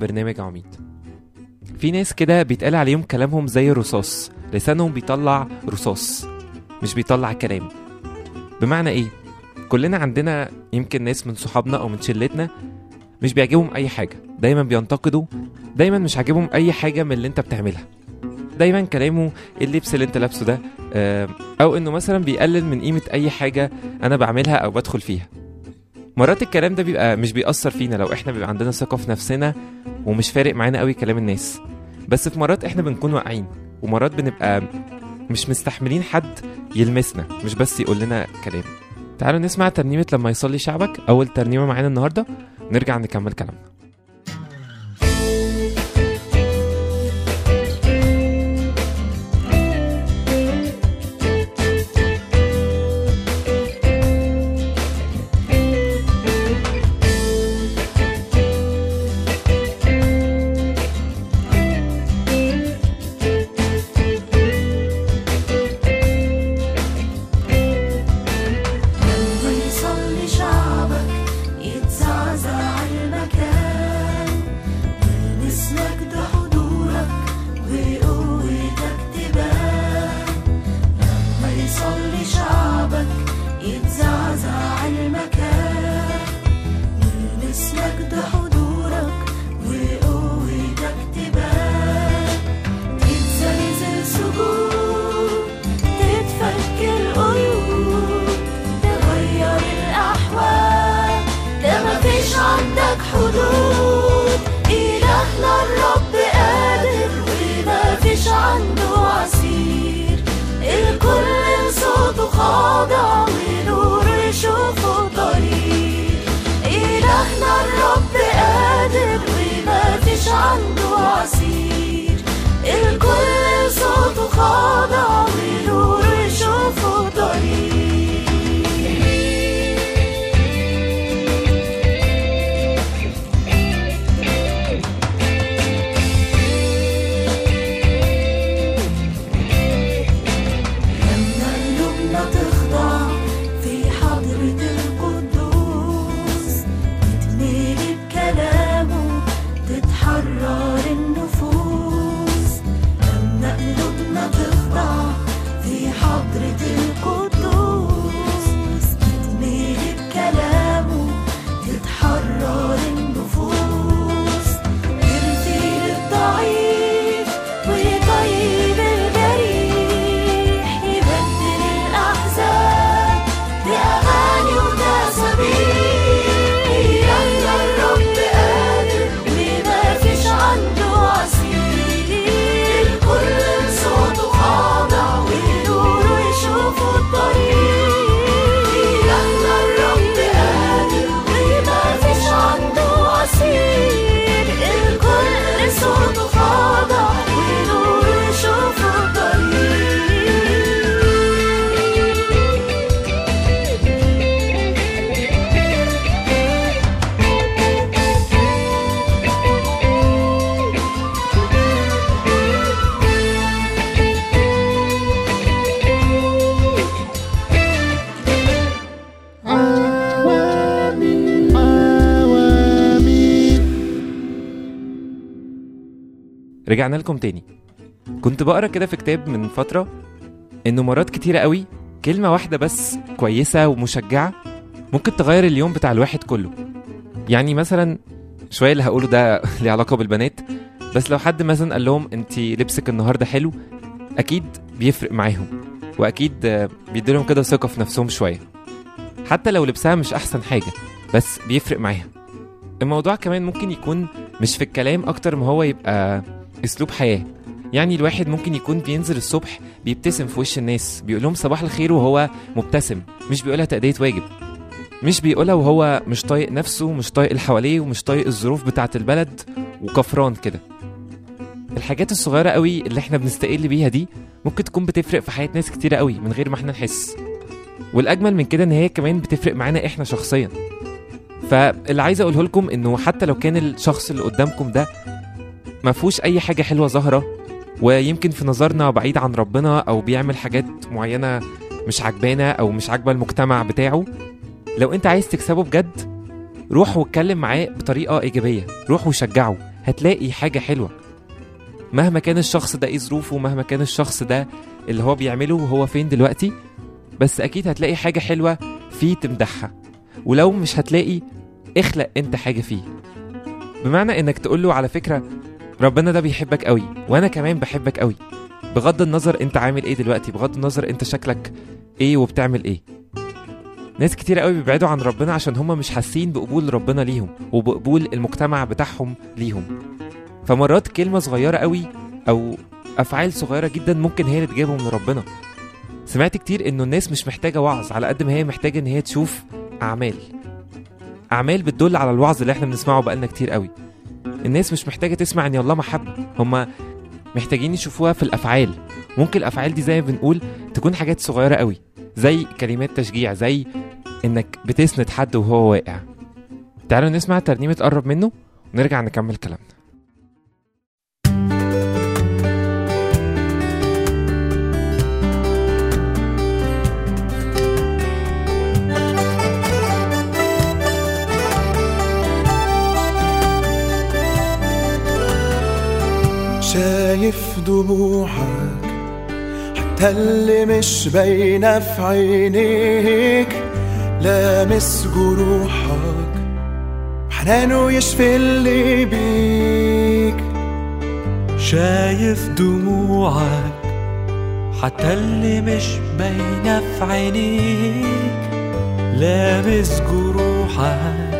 برنامج عميد. في ناس كده بيتقال عليهم كلامهم زي الرصاص لسانهم بيطلع رصاص مش بيطلع كلام. بمعنى إيه؟ كلنا عندنا يمكن ناس من صحابنا أو من شلتنا مش بيعجبهم أي حاجة دايما بينتقدوا دايما مش عاجبهم أي حاجة من اللي أنت بتعملها. دايما كلامه اللبس اللي أنت لابسه ده آه، أو إنه مثلا بيقلل من قيمة أي حاجة أنا بعملها أو بدخل فيها. مرات الكلام ده بيبقى مش بيأثر فينا لو إحنا بيبقى عندنا ثقة في نفسنا ومش فارق معانا قوي كلام الناس. بس في مرات إحنا بنكون واقعين ومرات بنبقى مش مستحملين حد يلمسنا مش بس يقول لنا كلام. تعالوا نسمع ترنيمة لما يصلي شعبك أول ترنيمة معانا النهاردة. نرجع نكمل كلامنا. ومفيش عنده عسير الكل صوته خاضع ونور رجعنا لكم تاني. كنت بقرأ كده في كتاب من فترة إنه مرات كتيرة قوي كلمة واحدة بس كويسة ومشجعة ممكن تغير اليوم بتاع الواحد كله. يعني مثلا شوية اللي هقوله ده ليه علاقة بالبنات بس لو حد مثلا قال لهم أنت لبسك النهاردة حلو أكيد بيفرق معاهم وأكيد آه، بيديلهم كده ثقة في نفسهم شوية. حتى لو لبسها مش أحسن حاجة بس بيفرق معاها. الموضوع كمان ممكن يكون مش في الكلام أكتر ما هو يبقى أسلوب حياة. يعني الواحد ممكن يكون بينزل الصبح بيبتسم في وش الناس بيقول لهم صباح الخير وهو مبتسم مش بيقولها تأدية واجب. مش بيقولها وهو مش طايق نفسه مش طايق اللي حواليه ومش طايق الظروف بتاعة البلد وكفران كده. الحاجات الصغيرة قوي اللي إحنا بنستقل بيها دي ممكن تكون بتفرق في حياة ناس كتيرة قوي من غير ما إحنا نحس. والأجمل من كده إن هي كمان بتفرق معانا إحنا شخصيا. فاللي عايز أقوله لكم إنه حتى لو كان الشخص اللي قدامكم ده ما فيهوش أي حاجة حلوة ظاهرة ويمكن في نظرنا بعيد عن ربنا أو بيعمل حاجات معينة مش عجبانا أو مش عاجبة المجتمع بتاعه لو أنت عايز تكسبه بجد روح واتكلم معاه بطريقة إيجابية روح وشجعه هتلاقي حاجة حلوة. مهما كان الشخص ده إيه ظروفه مهما كان الشخص ده اللي هو بيعمله وهو فين دلوقتي بس أكيد هتلاقي حاجة حلوة فيه تمدحها. ولو مش هتلاقي اخلق أنت حاجة فيه. بمعنى إنك تقوله على فكرة ربنا ده بيحبك قوي وأنا كمان بحبك قوي. بغض النظر أنت عامل إيه دلوقتي بغض النظر أنت شكلك إيه وبتعمل إيه. ناس كتير قوي بيبعدوا عن ربنا عشان هم مش حاسين بقبول ربنا ليهم وبقبول المجتمع بتاعهم ليهم. فمرات كلمة صغيرة قوي أو أفعال صغيرة جدا ممكن هي اللي تجيبهم من ربنا سمعت كتير إنه الناس مش محتاجة وعظ على قد ما هي محتاجة إن هي تشوف أعمال. أعمال بتدل على الوعظ اللي إحنا بنسمعه بقالنا كتير قوي. الناس مش محتاجة تسمع إن الله محبة. هما محتاجين يشوفوها في الأفعال. ممكن الأفعال دي زي ما بنقول تكون حاجات صغيرة قوي. زي كلمات تشجيع زي إنك بتسند حد وهو واقع. تعالوا نسمع ترنيمة قرب منه ونرجع نكمل كلامنا. شايف دموعك حتى اللي مش باينة في عينيك لامس جروحك حنانه يشفي اللي بيك. شايف دموعك حتى اللي مش باينة في عينيك لامس جروحك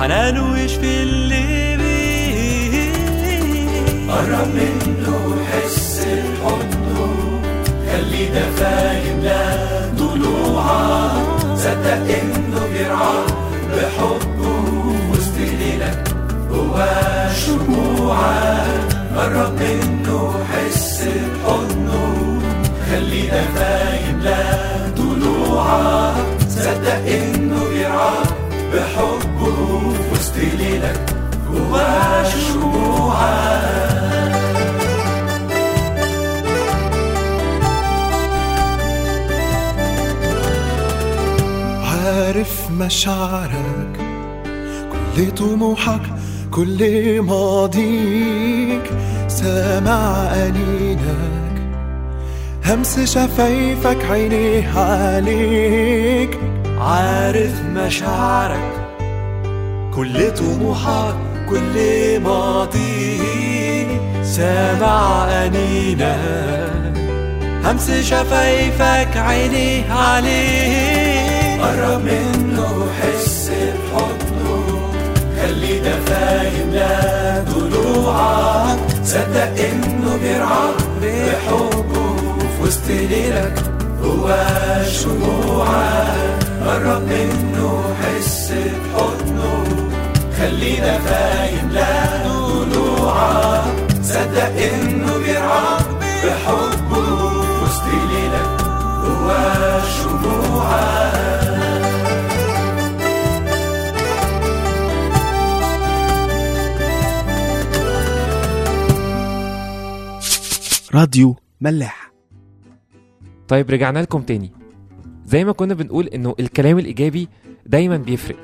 حنانه يشفي اللي بيك قرب منه حس بحضنه خلي ده فاهم لا ضلوعك صدق انه بيرعاك بحبه وسط ليلك هو شموعك قرب منه حس بحضنه خلي ده لا ضلوعك صدق انه بيرعاك بحبه وسط ليلك هو شموعك عارف مشاعرك كل طموحك كل ماضيك. سامع أنينك همس شفايفك عينيه عليك عارف مشاعرك. كل طموحك كل ماضيك. سامع أنينك همس شفايفك عينيه عليك قرب منه حس بحضنه. خلي ده فاهم لا ضلوعك صدق إنه بيرعاك بحبه. في وسط ليلك هو شموعك قرب منه حس بحضنه. خلي ده فاهم لا ضلوعك صدق إنه بيرعاك بحبه. في وسط ليلك هو شموعك راديو ملاح. طيب رجعنا لكم تاني. زي ما كنا بنقول إنه الكلام الإيجابي دايما بيفرق.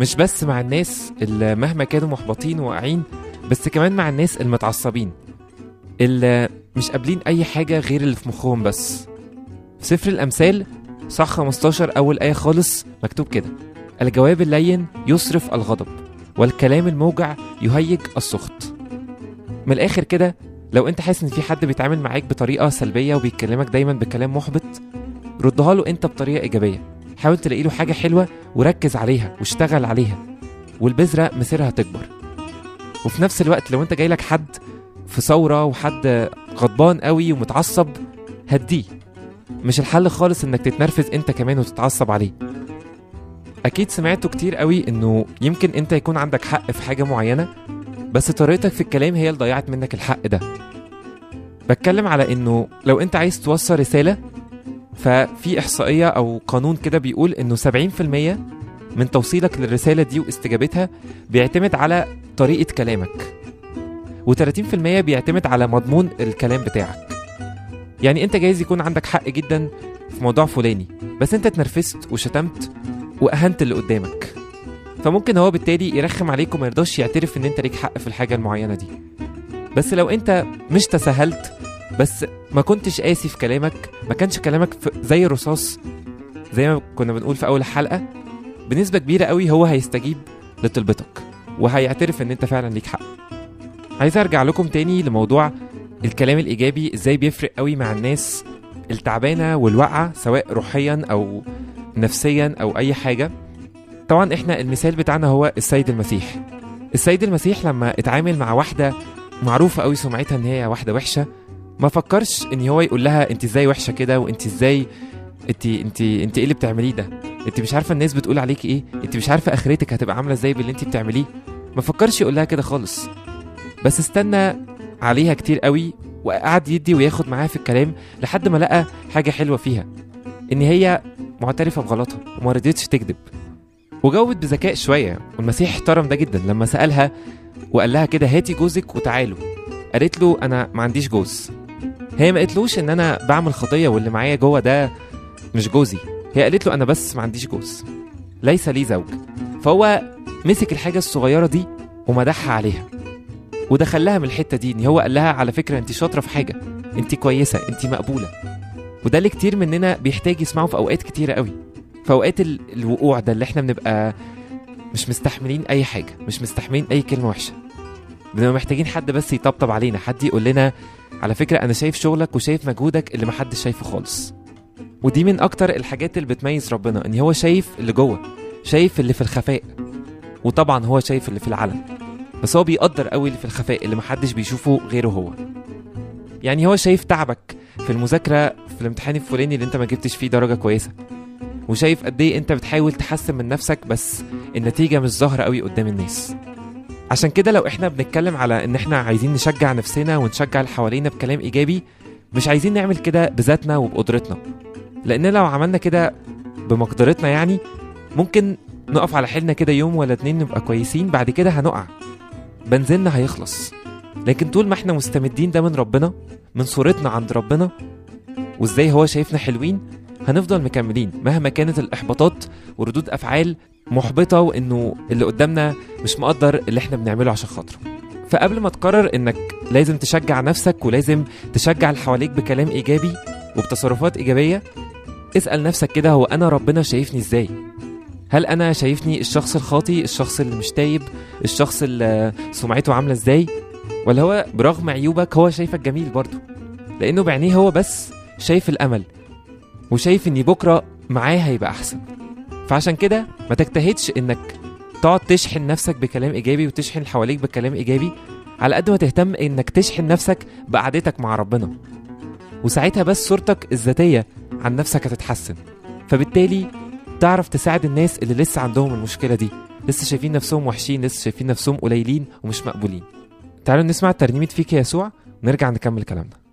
مش بس مع الناس اللي مهما كانوا محبطين وواقعين بس كمان مع الناس المتعصبين. اللي مش قابلين أي حاجة غير اللي في مخهم بس. في سفر الأمثال صح 15 أول آية خالص مكتوب كده الجواب اللين يصرف الغضب والكلام الموجع يهيج السخط. من الآخر كده لو انت حاسس ان في حد بيتعامل معاك بطريقة سلبية وبيكلمك دايما بكلام محبط ردها له انت بطريقة إيجابية. حاول تلاقي له حاجة حلوة وركز عليها واشتغل عليها والبذرة مسيرها تكبر. وفي نفس الوقت لو انت جاي لك حد في ثورة وحد غضبان قوي ومتعصب هديه. مش الحل خالص انك تتنرفز انت كمان وتتعصب عليه. أكيد سمعتوا كتير قوي إنه يمكن انت يكون عندك حق في حاجة معينة بس طريقتك في الكلام هي اللي ضيعت منك الحق ده. بتكلم على إنه لو أنت عايز توصل رسالة ففي إحصائية أو قانون كده بيقول إنه 70% من توصيلك للرسالة دي واستجابتها بيعتمد على طريقة كلامك و30% بيعتمد على مضمون الكلام بتاعك. يعني أنت جايز يكون عندك حق جدا في موضوع فلاني بس أنت اتنرفزت وشتمت وأهنت اللي قدامك. فممكن هو بالتالي يرخم عليك وما يرضاش يعترف إن أنت ليك حق في الحاجة المعينة دي. بس لو أنت مش تساهلت بس ما كنتش قاسي في كلامك ما كانش كلامك زي الرصاص زي ما كنا بنقول في أول الحلقة بنسبة كبيرة قوي هو هيستجيب لطلبتك وهيعترف إن أنت فعلا ليك حق. عايز أرجع لكم تاني لموضوع الكلام الإيجابي إزاي بيفرق قوي مع الناس التعبانة والواقعه سواء روحيا أو نفسيا أو أي حاجة. طبعا إحنا المثال بتاعنا هو السيد المسيح. السيد المسيح لما اتعامل مع واحدة معروفة قوي سمعتها إن هي واحدة وحشة ما فكرش إن هو يقول لها أنت إزاي وحشة كده وأنت إزاي أنت أنت أنت إيه اللي بتعمليه ده؟ أنت مش عارفة الناس بتقول عليك إيه؟ أنت مش عارفة آخرتك هتبقى عاملة إزاي باللي أنت بتعمليه؟ ما فكرش يقول لها كده خالص. بس استنى عليها كتير قوي وقعد يدي وياخد معاها في الكلام لحد ما لقى حاجة حلوة فيها إن هي معترفة بغلطها وما رضيتش تكذب. وجاوبت بذكاء شوية والمسيح احترم ده جدا. لما سألها وقال لها كده هاتي جوزك وتعالوا. قالت له أنا ما عنديش جوز. هي ما قالتلوش إن أنا بعمل خطية واللي معايا جوه ده مش جوزي. هي قالت له أنا بس ما عنديش جوز ليس لي زوج. فهو مسك الحاجة الصغيرة دي ومدحها عليها ودخلها من الحتة دي. إن هو قال لها على فكرة انت شاطرة في حاجة انت كويسة انت مقبولة. وده اللي كتير مننا بيحتاج يسمعه في أوقات كتيرة قوي. في اوقات ال- الوقوع ده اللي إحنا بنبقى مش مستحملين أي حاجة مش مستحملين أي كلمة وحشة. بنبقى محتاجين حد بس يطبطب علينا حد يقول لنا على فكرة أنا شايف شغلك وشايف مجهودك اللي محدش شايفه خالص. ودي من أكتر الحاجات اللي بتميز ربنا إن هو شايف اللي جوه شايف اللي في الخفاء. وطبعا هو شايف اللي في العلن. بس هو بيقدر قوي اللي في الخفاء اللي محدش بيشوفه غيره هو. يعني هو شايف تعبك في المذاكرة في الامتحان الفلاني اللي أنت ما جبتش فيه درجة كويسة. وشايف قد إيه أنت بتحاول تحسن من نفسك بس النتيجة مش ظاهرة قوي قدام الناس. عشان كده لو إحنا بنتكلم على إن إحنا عايزين نشجع نفسنا ونشجع اللي حوالينا بكلام إيجابي مش عايزين نعمل كده بذاتنا وبقدرتنا. لأن لو عملنا كده بمقدرتنا يعني ممكن نقف على حيلنا كده يوم ولا اتنين نبقى كويسين بعد كده هنقع. بنزيننا هيخلص. لكن طول ما إحنا مستمدين ده من ربنا من صورتنا عند ربنا وإزاي هو شايفنا حلوين هنفضل مكملين. مهما كانت الإحباطات وردود أفعال محبطة وإنه اللي قدامنا مش مقدر اللي إحنا بنعمله عشان خاطره. فقبل ما تقرر إنك لازم تشجع نفسك ولازم تشجع اللي حواليك بكلام إيجابي وبتصرفات إيجابية اسأل نفسك كده هو أنا ربنا شايفني إزاي؟ هل أنا شايفني الشخص الخاطي الشخص اللي مش تايب الشخص اللي سمعته عاملة إزاي؟ ولا هو برغم عيوبك هو شايفك جميل برضه؟ لأنه بعينيه هو بس شايف الأمل. وشايف إن بكرة معاه هيبقى أحسن. فعشان كده ما تجتهدش إنك تقعد تشحن نفسك بكلام إيجابي وتشحن حواليك بكلام إيجابي على قد ما تهتم إنك تشحن نفسك بقعدتك مع ربنا. وساعتها بس صورتك الذاتية عن نفسك هتتحسن. فبالتالي تعرف تساعد الناس اللي لسه عندهم المشكلة دي. لسه شايفين نفسهم وحشين لسه شايفين نفسهم قليلين ومش مقبولين. تعالوا نسمع ترنيمه فيك يا يسوع ونرجع نكمل كلامنا.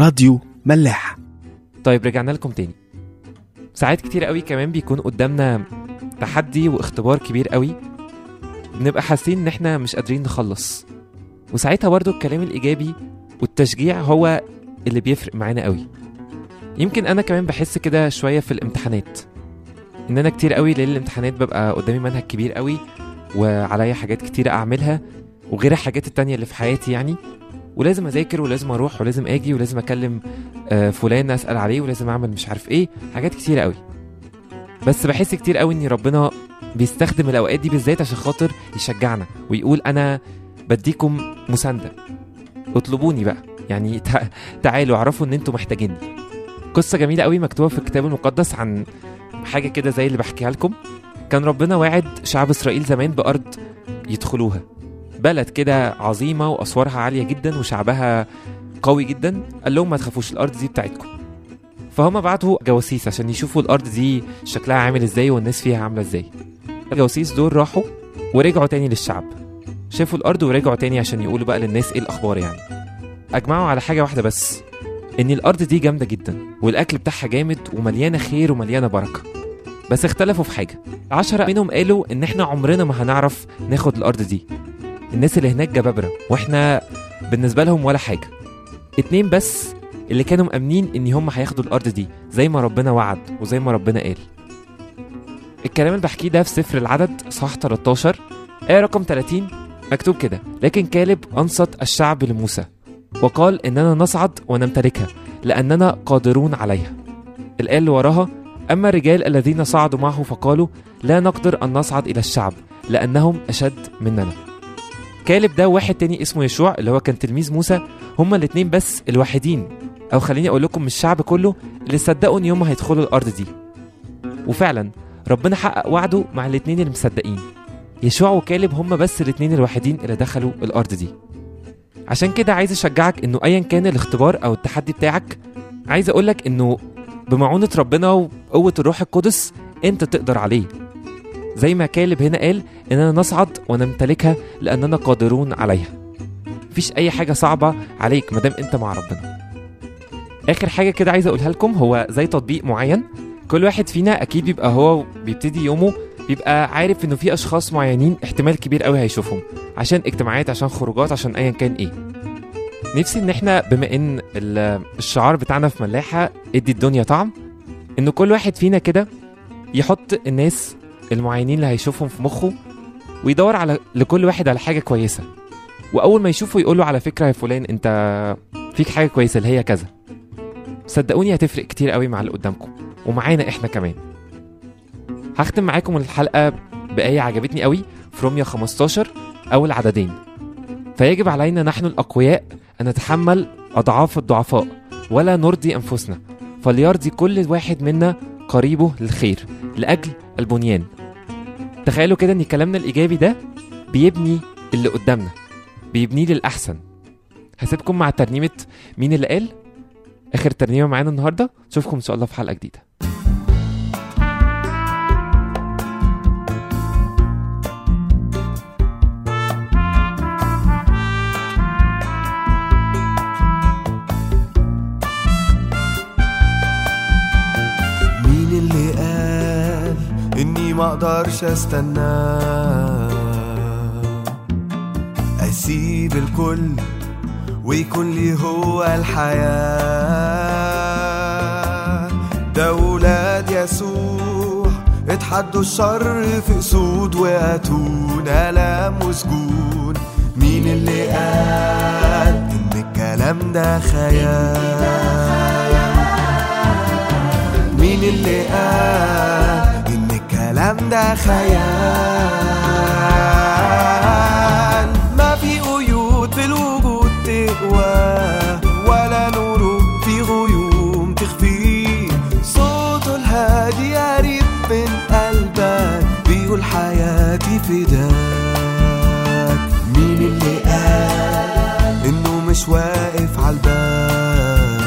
راديو ملاح طيب رجعنا لكم تاني. ساعات كتير قوي كمان بيكون قدامنا تحدي واختبار كبير قوي. بنبقى حاسين إن إحنا مش قادرين نخلص. وساعتها برضو الكلام الإيجابي والتشجيع هو اللي بيفرق معانا قوي. يمكن أنا كمان بحس كده شوية في الامتحانات. إن أنا كتير قوي ليل الامتحانات ببقى قدامي منهج كبير قوي وعليا حاجات كتير أعملها وغير الحاجات التانية اللي في حياتي يعني. ولازم أذاكر ولازم أروح ولازم آجي ولازم أكلم آه، فلان أسأل عليه ولازم أعمل مش عارف إيه حاجات كتيرة قوي بس بحس كتير قوي ان ربنا بيستخدم الأوقات دي بالذات عشان خاطر يشجعنا ويقول أنا بديكم مساندة. اطلبوني بقى. يعني تع- تعالوا اعرفوا إن أنتوا محتاجيني. قصة جميلة قوي مكتوبة في الكتاب المقدس عن حاجة كده زي اللي بحكيها لكم. كان ربنا واعد شعب إسرائيل زمان بأرض يدخلوها. بلد كده عظيمة وأسوارها عالية جدا وشعبها قوي جدا قال لهم ما تخافوش الأرض دي بتاعتكم. فهم بعتوا جواسيس عشان يشوفوا الأرض دي شكلها عامل إزاي والناس فيها عاملة إزاي. الجواسيس دول راحوا ورجعوا تاني للشعب. شافوا الأرض ورجعوا تاني عشان يقولوا بقى للناس إيه الأخبار يعني. أجمعوا على حاجة واحدة بس إن الأرض دي جامدة جدا والأكل بتاعها جامد ومليانة خير ومليانة بركة. بس اختلفوا في حاجة. عشرة منهم قالوا إن إحنا عمرنا ما هنعرف ناخد الأرض دي. الناس اللي هناك جبابرة وإحنا بالنسبة لهم ولا حاجة. اتنين بس اللي كانوا مأمنين إن هم هياخدوا الأرض دي زي ما ربنا وعد وزي ما ربنا قال. الكلام اللي بحكيه ده في سفر العدد صح 13 آية رقم 30 مكتوب كده لكن كالب أنصت الشعب لموسى وقال إننا نصعد ونمتلكها لأننا قادرون عليها. الآية اللي وراها أما الرجال الذين صعدوا معه فقالوا لا نقدر أن نصعد إلى الشعب لأنهم أشد مننا. كالب ده واحد تاني اسمه يشوع اللي هو كان تلميذ موسى. هما الاتنين بس الوحيدين. أو خليني أقول لكم الشعب كله اللي صدقوا إن يوم هيدخلوا الأرض دي. وفعلا ربنا حقق وعده مع الاتنين اللي مصدقين. يشوع وكالب هما بس الاتنين الوحيدين اللي دخلوا الأرض دي. عشان كده عايز أشجعك إنه ايا كان الاختبار أو التحدي بتاعك عايز أقولك إنه بمعونة ربنا وقوة الروح القدس أنت تقدر عليه. زي ما كالب هنا قال إننا نصعد ونمتلكها لأننا قادرون عليها. مفيش أي حاجة صعبة عليك مادام أنت مع ربنا. آخر حاجة كده عايز أقولها لكم هو زي تطبيق معين. كل واحد فينا أكيد بيبقى هو بيبتدي يومه بيبقى عارف إنه في أشخاص معينين احتمال كبير قوي هيشوفهم عشان اجتماعات عشان خروجات عشان ايا كان إيه. نفسي إن إحنا بما ال- الشعار بتاعنا في ملاحة ادي الدنيا طعم ان كل واحد فينا كده يحط الناس المعينين اللي هيشوفهم في مخه ويدور على لكل واحد على حاجة كويسة. وأول ما يشوفه يقول له على فكرة يا فلان أنت فيك حاجة كويسة اللي هي كذا. صدقوني هتفرق كتير قوي مع اللي قدامكم ومعانا إحنا كمان. هختم معاكم الحلقة بآية عجبتني قوي في روميا 15 أول عددين فيجب علينا نحن الأقوياء أن نتحمل أضعاف الضعفاء ولا نرضي أنفسنا فليرضي كل واحد منا قريبه للخير لأجل البنيان. تخيلوا كده إن كلامنا الإيجابي ده بيبني اللي قدامنا بيبنيه للأحسن. هسيبكم مع ترنيمة مين اللي قال؟ آخر ترنيمة معانا النهارده. اشوفكم إن شاء الله في حلقة جديدة. ما أقدرش استنى. أسيب الكل ويكون لي هو الحياة. ده ولاد يسوع اتحدوا الشر في اسود وأتون. الام وسجون مين اللي قال إن الكلام ده خيال؟ مين اللي قال الكلام ده خيال. ما في قيود في الوجود تقوى ولا نور في غيوم تخفي. صوته الهادي قريب من قلب قلبك بيقول حياتي فداك مين اللي قال إنه مش واقف عالباب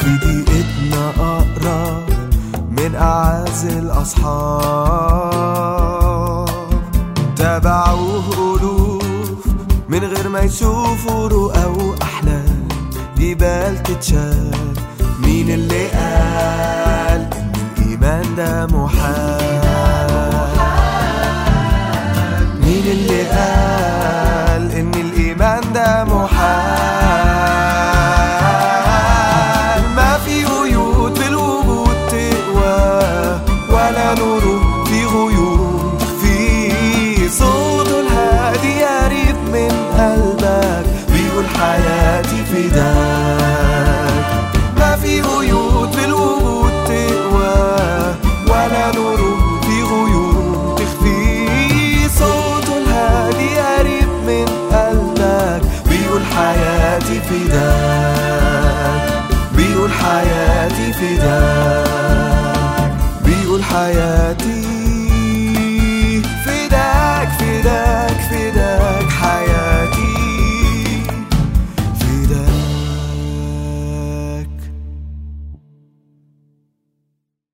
في دقيقتنا أقرب من أعز الأصحاب. تابعوه ألوف من غير ما يشوفوا رؤى وأحلام. جبال تتشال مين اللي قال إن الإيمان ده محال؟